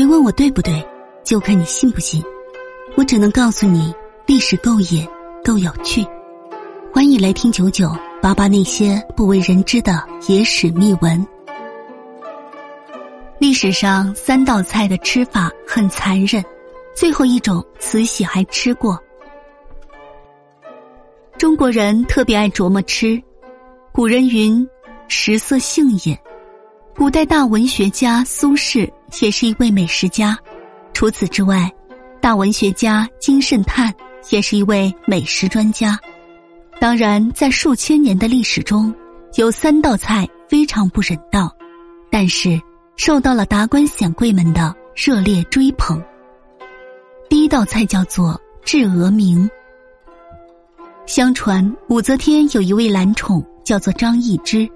别问我对不对，就看你信不信。我只能告诉你，历史够野，够有趣。欢迎来听九九八八那些不为人知的野史秘闻。历史上三道菜的吃法很残忍，最后一种慈禧还吃过。中国人特别爱琢磨吃，古人云：“食色性也。”古代大文学家苏轼也是一位美食家。除此之外，大文学家金圣叹也是一位美食专家。当然，在数千年的历史中，有三道菜非常不人道，但是受到了达官显贵们的热烈追捧。第一道菜叫做炙鹅明。相传武则天有一位男宠叫做张易之。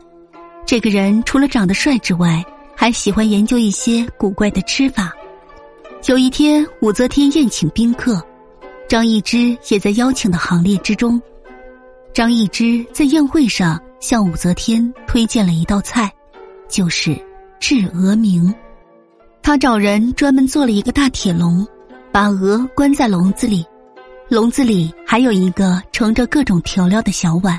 这个人除了长得帅之外，还喜欢研究一些古怪的吃法。有一天，武则天宴请宾客，张易之也在邀请的行列之中。张易之在宴会上向武则天推荐了一道菜，就是炙鹅鸣。他找人专门做了一个大铁笼，把鹅关在笼子里，笼子里还有一个盛着各种调料的小碗。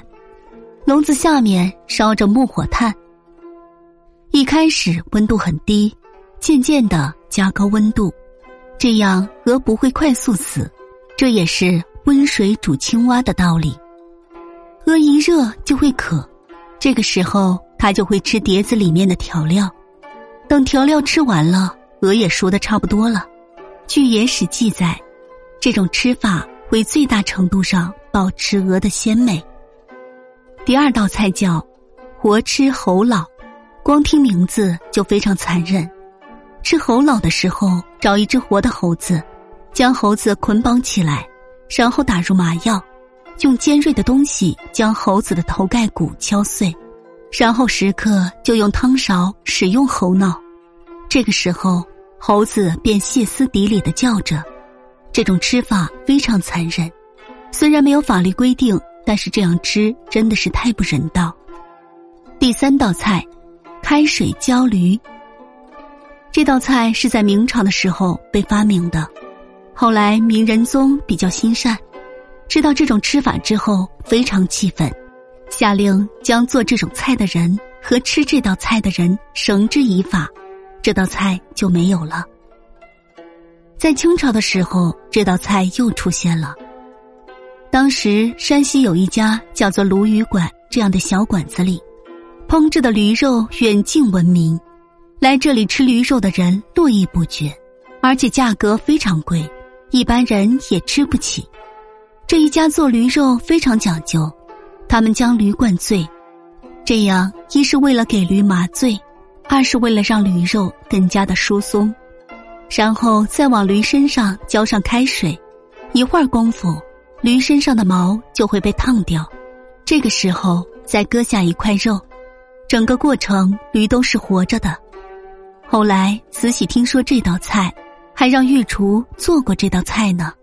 笼子下面烧着木火炭。一开始温度很低，渐渐的加高温度，这样鹅不会快速死。这也是温水煮青蛙的道理。鹅一热就会渴，这个时候它就会吃碟子里面的调料。等调料吃完了，鹅也熟的差不多了。据野史记载，这种吃法会最大程度上保持鹅的鲜美。第二道菜叫“活吃猴脑”，光听名字就非常残忍。吃猴脑的时候，找一只活的猴子，将猴子捆绑起来，然后打入麻药，用尖锐的东西将猴子的头盖骨敲碎，然后食客就用汤勺使用猴脑。这个时候，猴子便歇斯底里的叫着。这种吃法非常残忍，虽然没有法律规定。但是这样吃真的是太不人道。第三道菜，开水浇驴。这道菜是在明朝的时候被发明的，后来明仁宗比较心善，知道这种吃法之后非常气愤，下令将做这种菜的人和吃这道菜的人绳之以法，这道菜就没有了。在清朝的时候，这道菜又出现了。当时山西有一家叫做鲈鱼馆这样的小馆子里，烹制的驴肉远近闻名，来这里吃驴肉的人络绎不绝，而且价格非常贵，一般人也吃不起。这一家做驴肉非常讲究，他们将驴灌醉，这样一是为了给驴麻醉，二是为了让驴肉更加的疏松，然后再往驴身上浇上开水，一会儿功夫。驴身上的毛就会被烫掉，这个时候再割下一块肉，整个过程驴都是活着的。后来慈禧听说这道菜，还让御厨做过这道菜呢。